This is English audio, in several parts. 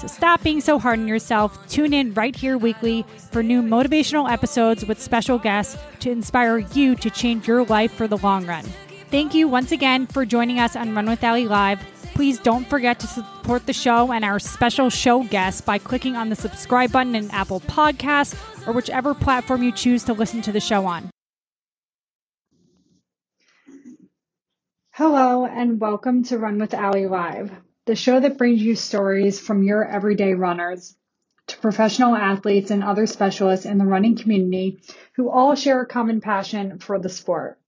So stop being so hard on yourself. Tune in right here weekly for new motivational episodes with special guests to inspire you to change your life for the long run. Thank you once again for joining us on Run with Allie Live. Please don't forget to support the show and our special show guests by clicking on the subscribe button in Apple Podcasts or whichever platform you choose to listen to the show on. Hello, and welcome to Run with Allie Live the show that brings you stories from your everyday runners to professional athletes and other specialists in the running community who all share a common passion for the sport.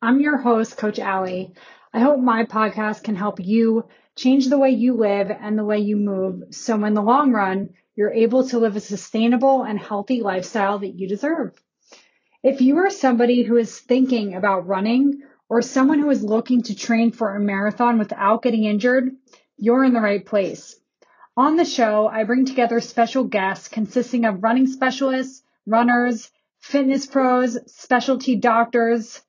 I'm your host, Coach Allie. I hope my podcast can help you change the way you live and the way you move so in the long run, you're able to live a sustainable and healthy lifestyle that you deserve. If you are somebody who is thinking about running or someone who is looking to train for a marathon without getting injured, you're in the right place. On the show, I bring together special guests consisting of running specialists, runners, fitness pros, specialty doctors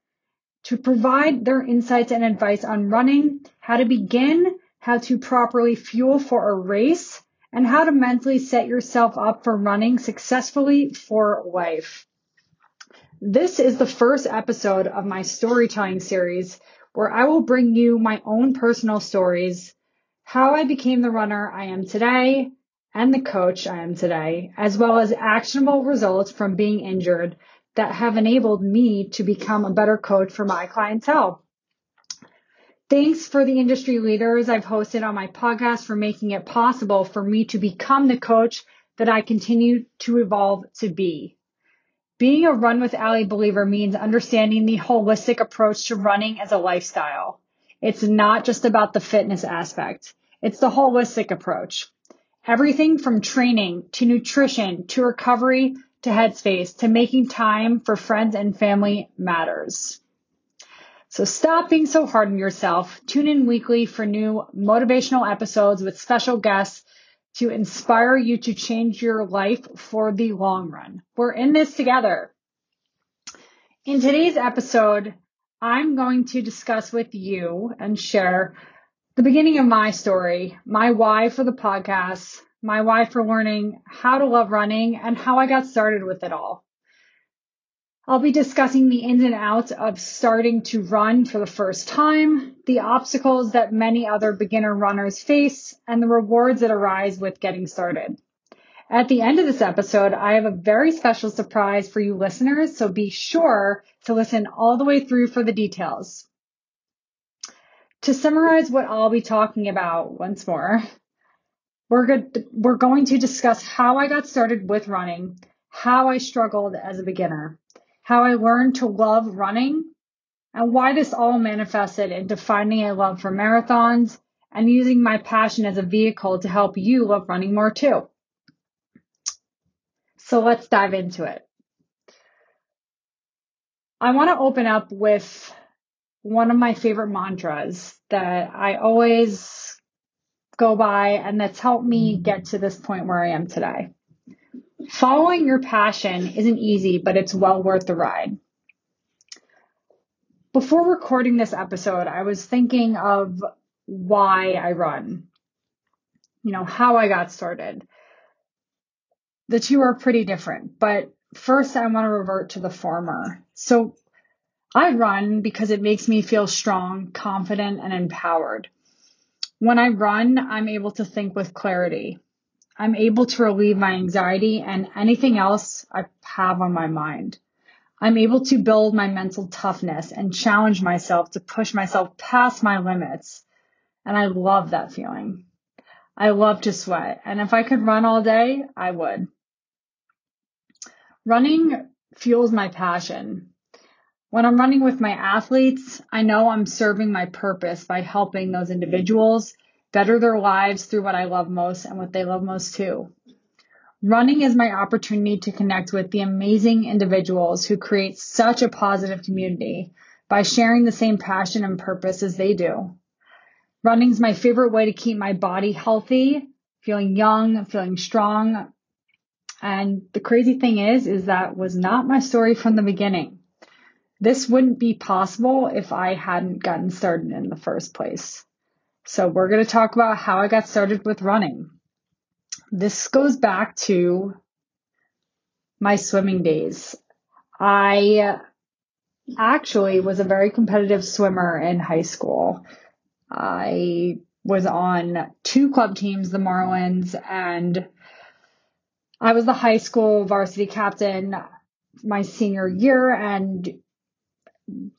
to provide their insights and advice on running, how to begin, how to properly fuel for a race, and how to mentally set yourself up for running successfully for life. This is the first episode of my storytelling series where I will bring you my own personal stories, how I became the runner I am today and the coach I am today, as well as actionable results from being injured that have enabled me to become a better coach for my clientele. Thanks for the industry leaders I've hosted on my podcast for making it possible for me to become the coach that I continue to evolve to be. Being a Run with Allie believer means understanding the holistic approach to running as a lifestyle. It's not just about the fitness aspect. It's the holistic approach. Everything from training to nutrition to recovery to headspace to making time for friends and family matters. So stop being so hard on yourself. Tune in weekly for new motivational episodes with special guests to inspire you to change your life for the long run. We're in this together. In today's episode, I'm going to discuss with you and share the beginning of my story, my why for the podcast, my why for learning how to love running, and how I got started with it all. I'll be discussing the ins and outs of starting to run for the first time, the obstacles that many other beginner runners face, and the rewards that arise with getting started. At the end of this episode, I have a very special surprise for you listeners, so be sure to listen all the way through for the details. To summarize what I'll be talking about once more, we're, good, we're going to discuss how I got started with running, how I struggled as a beginner, how I learned to love running, and why this all manifested into finding a love for marathons and using my passion as a vehicle to help you love running more too. So let's dive into it. I want to open up with one of my favorite mantras that I always go by and that's helped me mm. get to this point where I am today. Following your passion isn't easy, but it's well worth the ride. Before recording this episode, I was thinking of why I run, you know, how I got started. The two are pretty different, but first I want to revert to the former. So I run because it makes me feel strong, confident, and empowered. When I run, I'm able to think with clarity. I'm able to relieve my anxiety and anything else I have on my mind. I'm able to build my mental toughness and challenge myself to push myself past my limits. And I love that feeling. I love to sweat. And if I could run all day, I would. Running fuels my passion. When I'm running with my athletes, I know I'm serving my purpose by helping those individuals better their lives through what I love most and what they love most too. Running is my opportunity to connect with the amazing individuals who create such a positive community by sharing the same passion and purpose as they do. Running is my favorite way to keep my body healthy, feeling young, feeling strong. And the crazy thing is, is that was not my story from the beginning. This wouldn't be possible if I hadn't gotten started in the first place. So we're going to talk about how I got started with running. This goes back to my swimming days. I actually was a very competitive swimmer in high school. I was on two club teams, the Marlins, and I was the high school varsity captain my senior year, and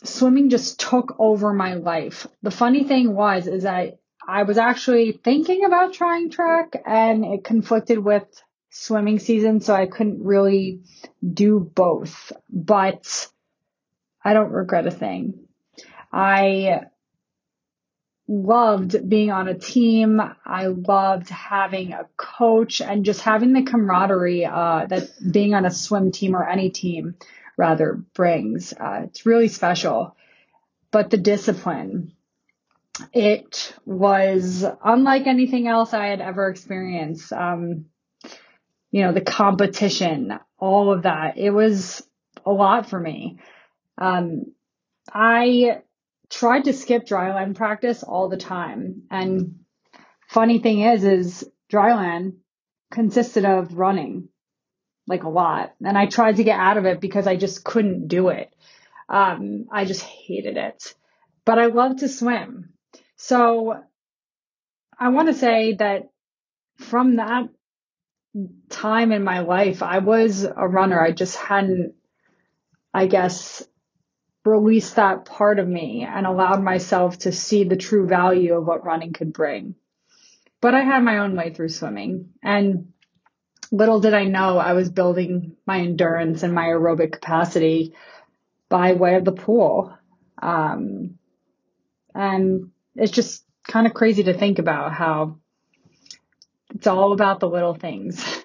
swimming just took over my life. The funny thing was, is that I was actually thinking about trying track and it conflicted with swimming season, so I couldn't really do both, but I don't regret a thing. I loved being on a team. I loved having a coach and just having the camaraderie uh, that being on a swim team or any team rather brings. Uh, it's really special. But the discipline, it was unlike anything else I had ever experienced. Um, you know, the competition, all of that. It was a lot for me. Um, I tried to skip dryland practice all the time. And funny thing is, is dryland consisted of running like a lot. And I tried to get out of it because I just couldn't do it. Um, I just hated it, but I love to swim. So I want to say that from that time in my life, I was a runner. I just hadn't, I guess, released that part of me and allowed myself to see the true value of what running could bring. But I had my own way through swimming and little did I know I was building my endurance and my aerobic capacity by way of the pool. Um, and it's just kind of crazy to think about how it's all about the little things.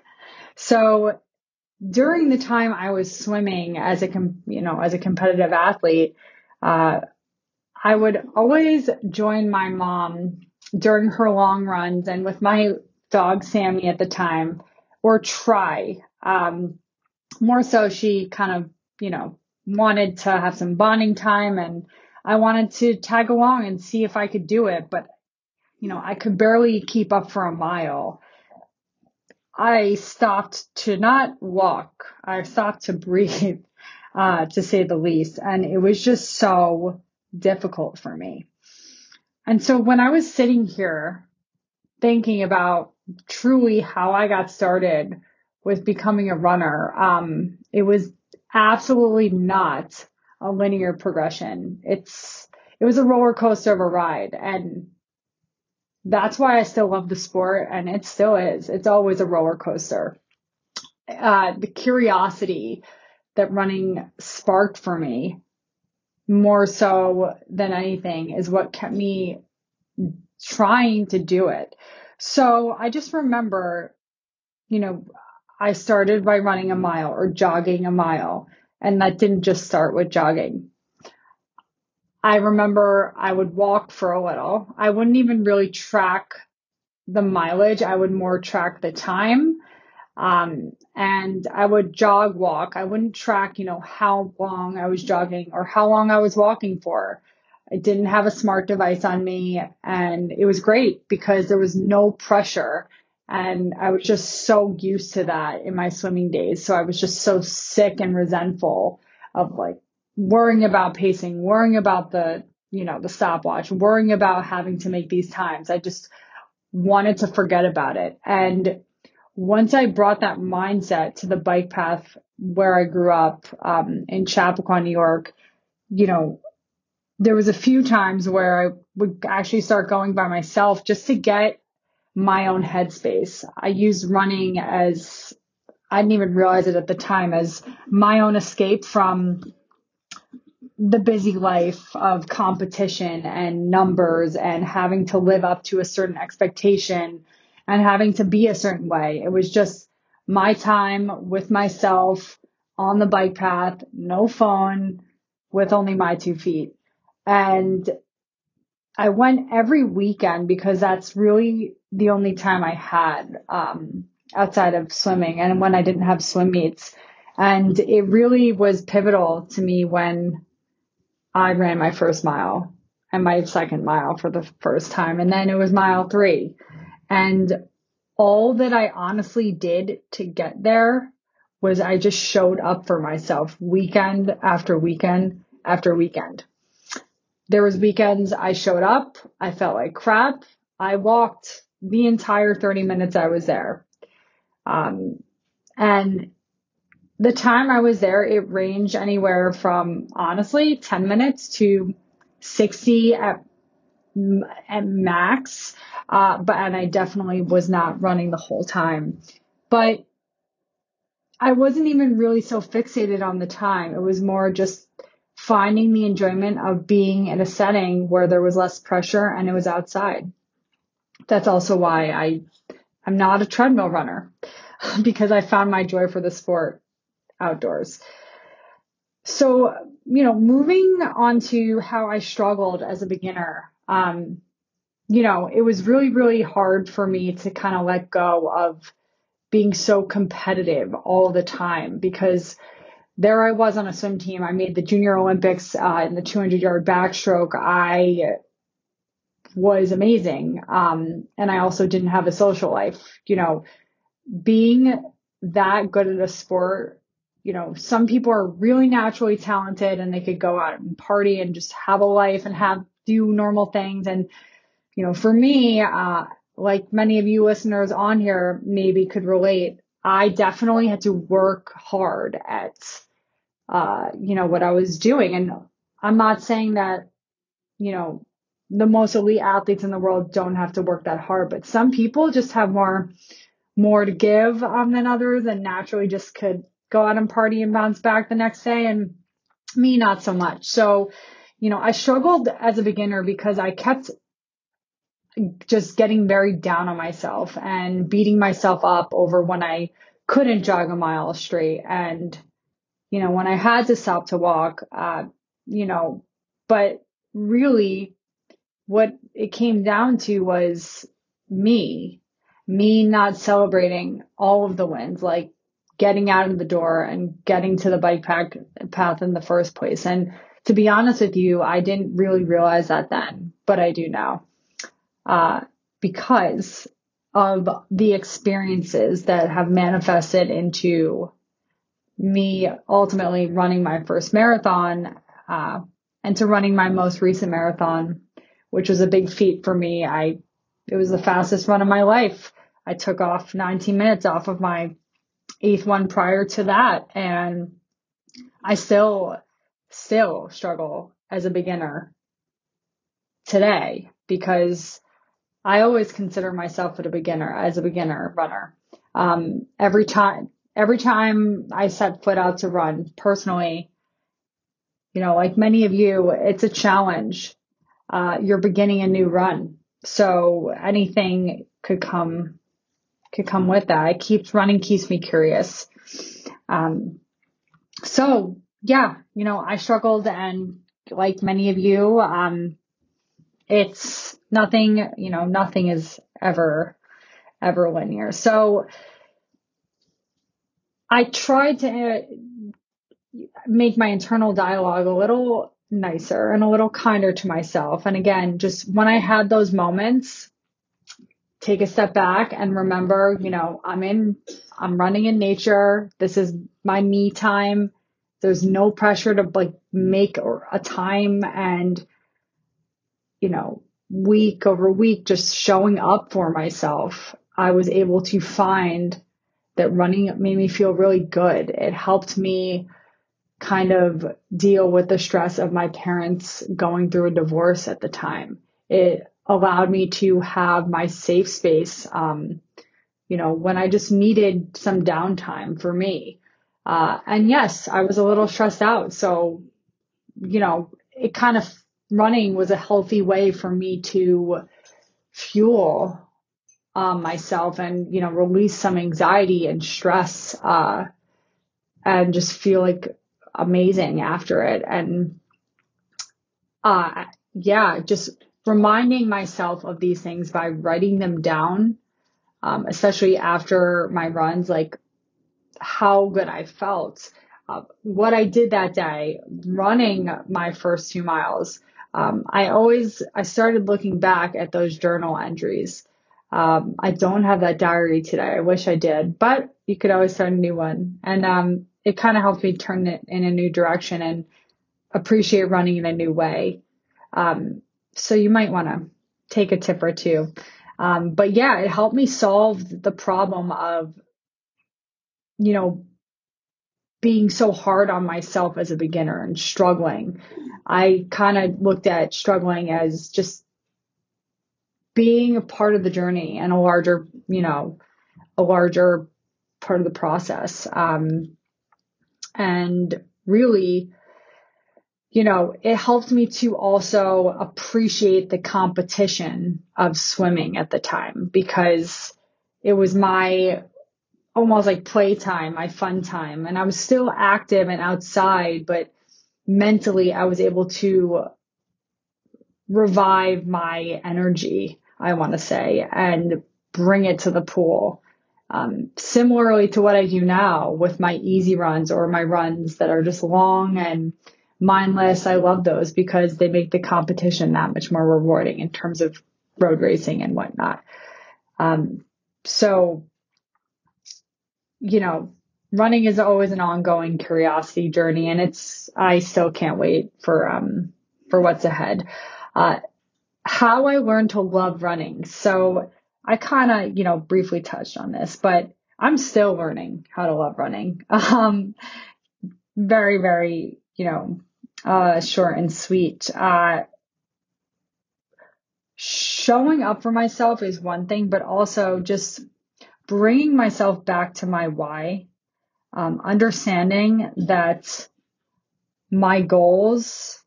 So during the time I was swimming as a, you know, as a competitive athlete, uh, I would always join my mom during her long runs and with my dog Sammy at the time or try. Um, more so she kind of, you know, wanted to have some bonding time and I wanted to tag along and see if I could do it, but you know, I could barely keep up for a mile. I stopped to not walk. I stopped to breathe, uh, to say the least. And it was just so difficult for me. And so when I was sitting here thinking about truly how I got started with becoming a runner, um, it was absolutely not a linear progression. It's, it was a roller coaster of a ride and that's why I still love the sport and it still is. It's always a roller coaster. Uh, the curiosity that running sparked for me more so than anything is what kept me trying to do it. So I just remember, you know, I started by running a mile or jogging a mile and that didn't just start with jogging. I remember I would walk for a little. I wouldn't even really track the mileage. I would more track the time. Um, and I would jog walk. I wouldn't track, you know, how long I was jogging or how long I was walking for. I didn't have a smart device on me and it was great because there was no pressure and I was just so used to that in my swimming days. So I was just so sick and resentful of like worrying about pacing, worrying about the, you know, the stopwatch, worrying about having to make these times. I just wanted to forget about it. And once I brought that mindset to the bike path where I grew up um, in Chappaqua, New York, you know, there was a few times where I would actually start going by myself just to get my own headspace. I use running as I didn't even realize it at the time as my own escape from the busy life of competition and numbers and having to live up to a certain expectation and having to be a certain way. It was just my time with myself on the bike path, no phone, with only my two feet. And I went every weekend because that's really the only time I had um, outside of swimming and when I didn't have swim meets. And it really was pivotal to me when I ran my first mile and my second mile for the first time. And then it was mile three. And all that I honestly did to get there was I just showed up for myself weekend after weekend after weekend. There was weekends I showed up, I felt like crap. I walked the entire 30 minutes I was there. Um, and the time I was there, it ranged anywhere from honestly 10 minutes to 60 at, at max. Uh, but, and I definitely was not running the whole time, but I wasn't even really so fixated on the time. It was more just finding the enjoyment of being in a setting where there was less pressure and it was outside. That's also why I, I'm not a treadmill runner because I found my joy for the sport outdoors. So, you know, moving on to how I struggled as a beginner, um, you know, it was really, really hard for me to kind of let go of being so competitive all the time because there I was on a swim team. I made the junior Olympics uh, in the 200 yard backstroke. I was amazing. Um, and I also didn't have a social life. You know, being that good at a sport, you know, some people are really naturally talented and they could go out and party and just have a life and have do normal things. And, you know, for me, uh, like many of you listeners on here maybe could relate, I definitely had to work hard at, uh, you know, what I was doing. And I'm not saying that, you know, the most elite athletes in the world don't have to work that hard, but some people just have more, more to give um, than others and naturally just could go out and party and bounce back the next day. And me, not so much. So, you know, I struggled as a beginner because I kept just getting very down on myself and beating myself up over when I couldn't jog a mile straight. And, you know, when I had to stop to walk, uh, you know, but really what it came down to was me, me not celebrating all of the wins, like getting out of the door and getting to the bike pack path in the first place. And to be honest with you, I didn't really realize that then, but I do now uh, because of the experiences that have manifested into me ultimately running my first marathon uh, and to running my most recent marathon, which was a big feat for me. I it was the fastest run of my life. I took off 19 minutes off of my eighth one prior to that, and I still still struggle as a beginner today because I always consider myself a beginner as a beginner runner. Um, every time, every time I set foot out to run personally, you know, like many of you, it's a challenge. Uh, you're beginning a new run. So anything could come, could come with that. It keeps running, keeps me curious. Um, so yeah, you know, I struggled and like many of you, um, it's nothing, you know, nothing is ever, ever linear. So I tried to uh, make my internal dialogue a little nicer and a little kinder to myself. And again, just when I had those moments, take a step back and remember, you know, I'm in, I'm running in nature. This is my me time. There's no pressure to like make a time and you know, week over week, just showing up for myself, I was able to find that running made me feel really good. It helped me kind of deal with the stress of my parents going through a divorce at the time. It allowed me to have my safe space, um, you know, when I just needed some downtime for me. Uh, and yes, I was a little stressed out. So, you know, it kind of running was a healthy way for me to fuel um, myself and, you know, release some anxiety and stress, uh, and just feel like amazing after it. And, uh, yeah, just reminding myself of these things by writing them down, um, especially after my runs, like how good I felt, uh, what I did that day, running my first two miles. Um, I always, I started looking back at those journal entries um, I don't have that diary today. I wish I did, but you could always start a new one. And um, it kind of helped me turn it in a new direction and appreciate running in a new way. Um, so you might want to take a tip or two. Um, but yeah, it helped me solve the problem of, you know, being so hard on myself as a beginner and struggling. I kind of looked at struggling as just being a part of the journey and a larger, you know, a larger part of the process. Um, and really, you know, it helped me to also appreciate the competition of swimming at the time because it was my almost like playtime, my fun time. And I was still active and outside, but mentally I was able to revive my energy I want to say, and bring it to the pool. Um, similarly to what I do now with my easy runs or my runs that are just long and mindless. I love those because they make the competition that much more rewarding in terms of road racing and whatnot. Um, so, you know, running is always an ongoing curiosity journey and it's, I still can't wait for, um, for what's ahead. Uh, how I learned to love running. So I kind of, you know, briefly touched on this, but I'm still learning how to love running. Um, very, very, you know, uh, short and sweet. Uh, showing up for myself is one thing, but also just bringing myself back to my why. Um, understanding that my goals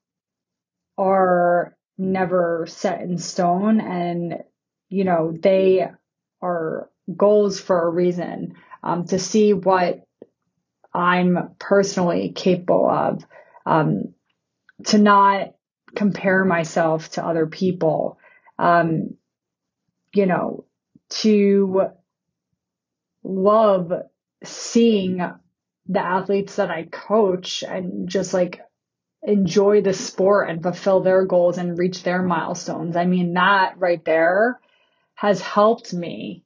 are never set in stone and, you know, they are goals for a reason, um, to see what I'm personally capable of, um, to not compare myself to other people, um, you know, to love seeing the athletes that I coach and just like enjoy the sport and fulfill their goals and reach their milestones. I mean, that right there has helped me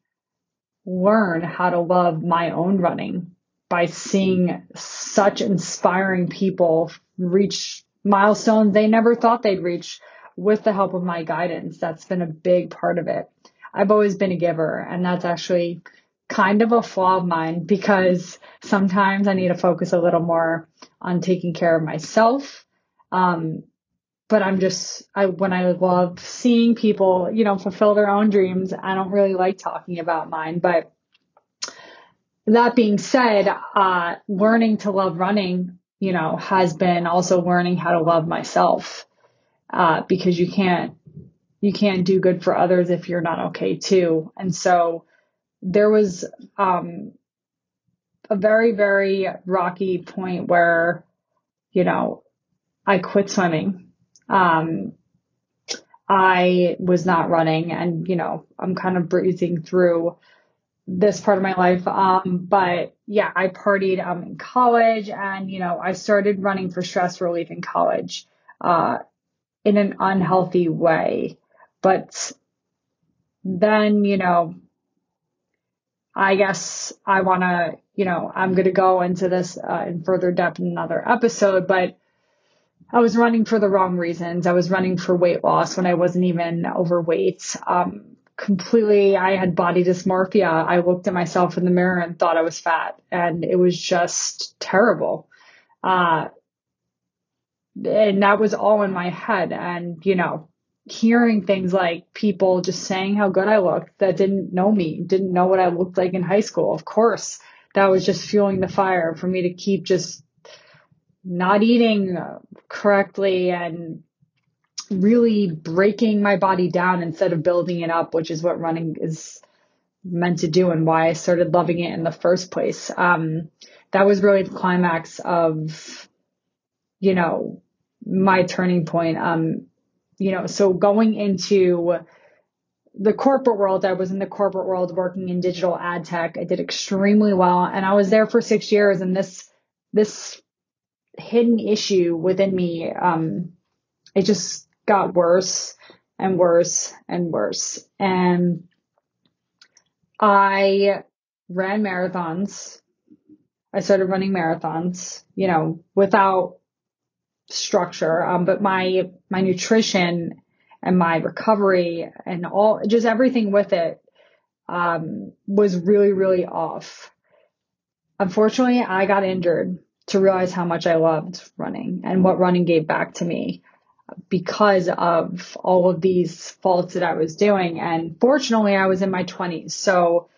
learn how to love my own running by seeing such inspiring people reach milestones they never thought they'd reach with the help of my guidance. That's been a big part of it. I've always been a giver and that's actually kind of a flaw of mine because sometimes I need to focus a little more on taking care of myself. Um, but I'm just, I, when I love seeing people, you know, fulfill their own dreams, I don't really like talking about mine. But that being said, uh, learning to love running, you know, has been also learning how to love myself. Uh, because you can't, you can't do good for others if you're not okay too. And so there was, um, a very, very rocky point where, you know, I quit swimming. Um, I was not running and, you know, I'm kind of breezing through this part of my life. Um, but yeah, I partied, um, in college and, you know, I started running for stress relief in college, uh, in an unhealthy way. But then, you know, I guess I want to, you know, I'm going to go into this uh, in further depth in another episode, but I was running for the wrong reasons. I was running for weight loss when I wasn't even overweight. Um, completely, I had body dysmorphia. I looked at myself in the mirror and thought I was fat and it was just terrible. Uh, and that was all in my head. And, you know, hearing things like people just saying how good I looked that didn't know me, didn't know what I looked like in high school. Of course, that was just fueling the fire for me to keep just not eating correctly and really breaking my body down instead of building it up, which is what running is meant to do and why I started loving it in the first place. Um, that was really the climax of, you know, my turning point. Um, you know, so going into the corporate world, I was in the corporate world working in digital ad tech. I did extremely well and I was there for six years and this, this hidden issue within me, um, it just got worse and worse and worse. And I ran marathons. I started running marathons, you know, without structure. Um, but my, my nutrition and my recovery and all, just everything with it, um, was really, really off. Unfortunately, I got injured to realize how much I loved running and what running gave back to me because of all of these faults that I was doing. And fortunately, I was in my 20s. So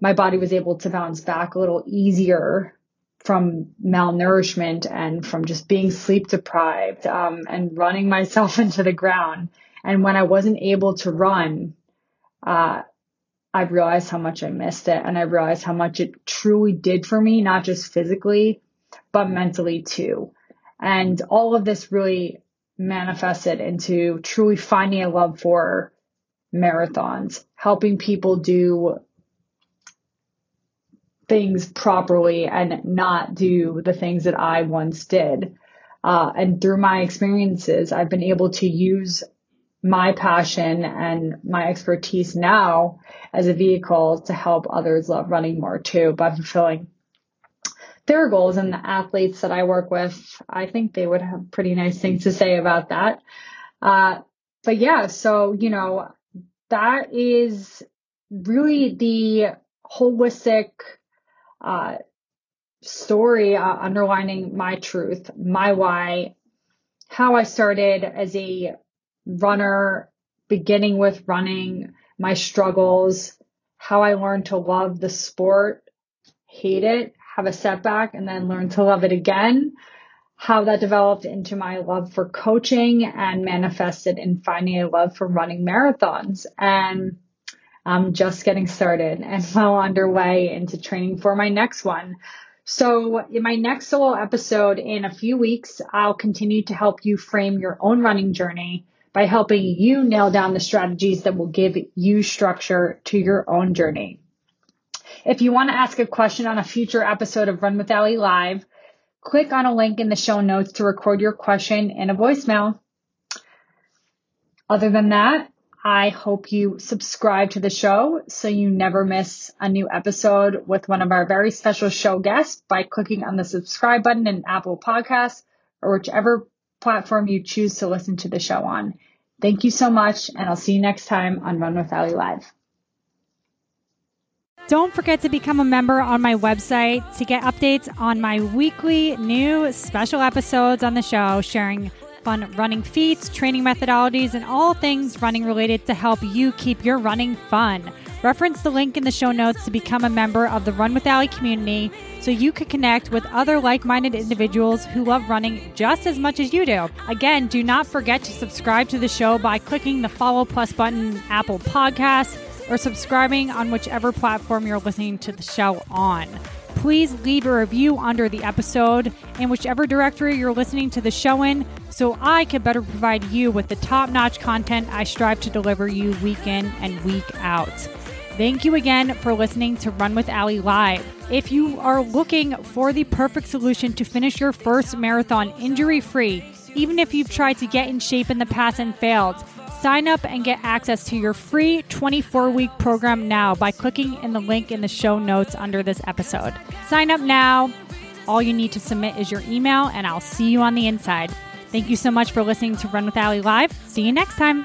my body was able to bounce back a little easier from malnourishment and from just being sleep deprived um, and running myself into the ground. And when I wasn't able to run, uh, I realized how much I missed it and I realized how much it truly did for me, not just physically, but mentally too. And all of this really manifested into truly finding a love for marathons, helping people do things properly and not do the things that I once did. Uh, and through my experiences, I've been able to use my passion and my expertise now as a vehicle to help others love running more too by fulfilling their goals and the athletes that I work with, I think they would have pretty nice things to say about that. Uh, but yeah, so, you know, that is really the holistic, uh, story uh, underlining my truth, my why, how I started as a runner, beginning with running, my struggles, how I learned to love the sport, hate it, have a setback and then learn to love it again. How that developed into my love for coaching and manifested in finding a love for running marathons. And I'm just getting started and well underway into training for my next one. So in my next solo episode in a few weeks, I'll continue to help you frame your own running journey by helping you nail down the strategies that will give you structure to your own journey. If you want to ask a question on a future episode of Run with Allie Live, click on a link in the show notes to record your question in a voicemail. Other than that, I hope you subscribe to the show so you never miss a new episode with one of our very special show guests by clicking on the subscribe button in Apple Podcasts or whichever platform you choose to listen to the show on. Thank you so much, and I'll see you next time on Run with Allie Live. Don't forget to become a member on my website to get updates on my weekly new special episodes on the show, sharing fun running feats, training methodologies, and all things running related to help you keep your running fun. Reference the link in the show notes to become a member of the Run with Allie community so you can connect with other like minded individuals who love running just as much as you do. Again, do not forget to subscribe to the show by clicking the follow plus button Apple Podcasts or subscribing on whichever platform you're listening to the show on. Please leave a review under the episode in whichever directory you're listening to the show in so I can better provide you with the top notch content I strive to deliver you week in and week out. Thank you again for listening to Run with Allie Live. If you are looking for the perfect solution to finish your first marathon injury free, even if you've tried to get in shape in the past and failed, Sign up and get access to your free 24 week program now by clicking in the link in the show notes under this episode. Sign up now. All you need to submit is your email, and I'll see you on the inside. Thank you so much for listening to Run with Allie Live. See you next time.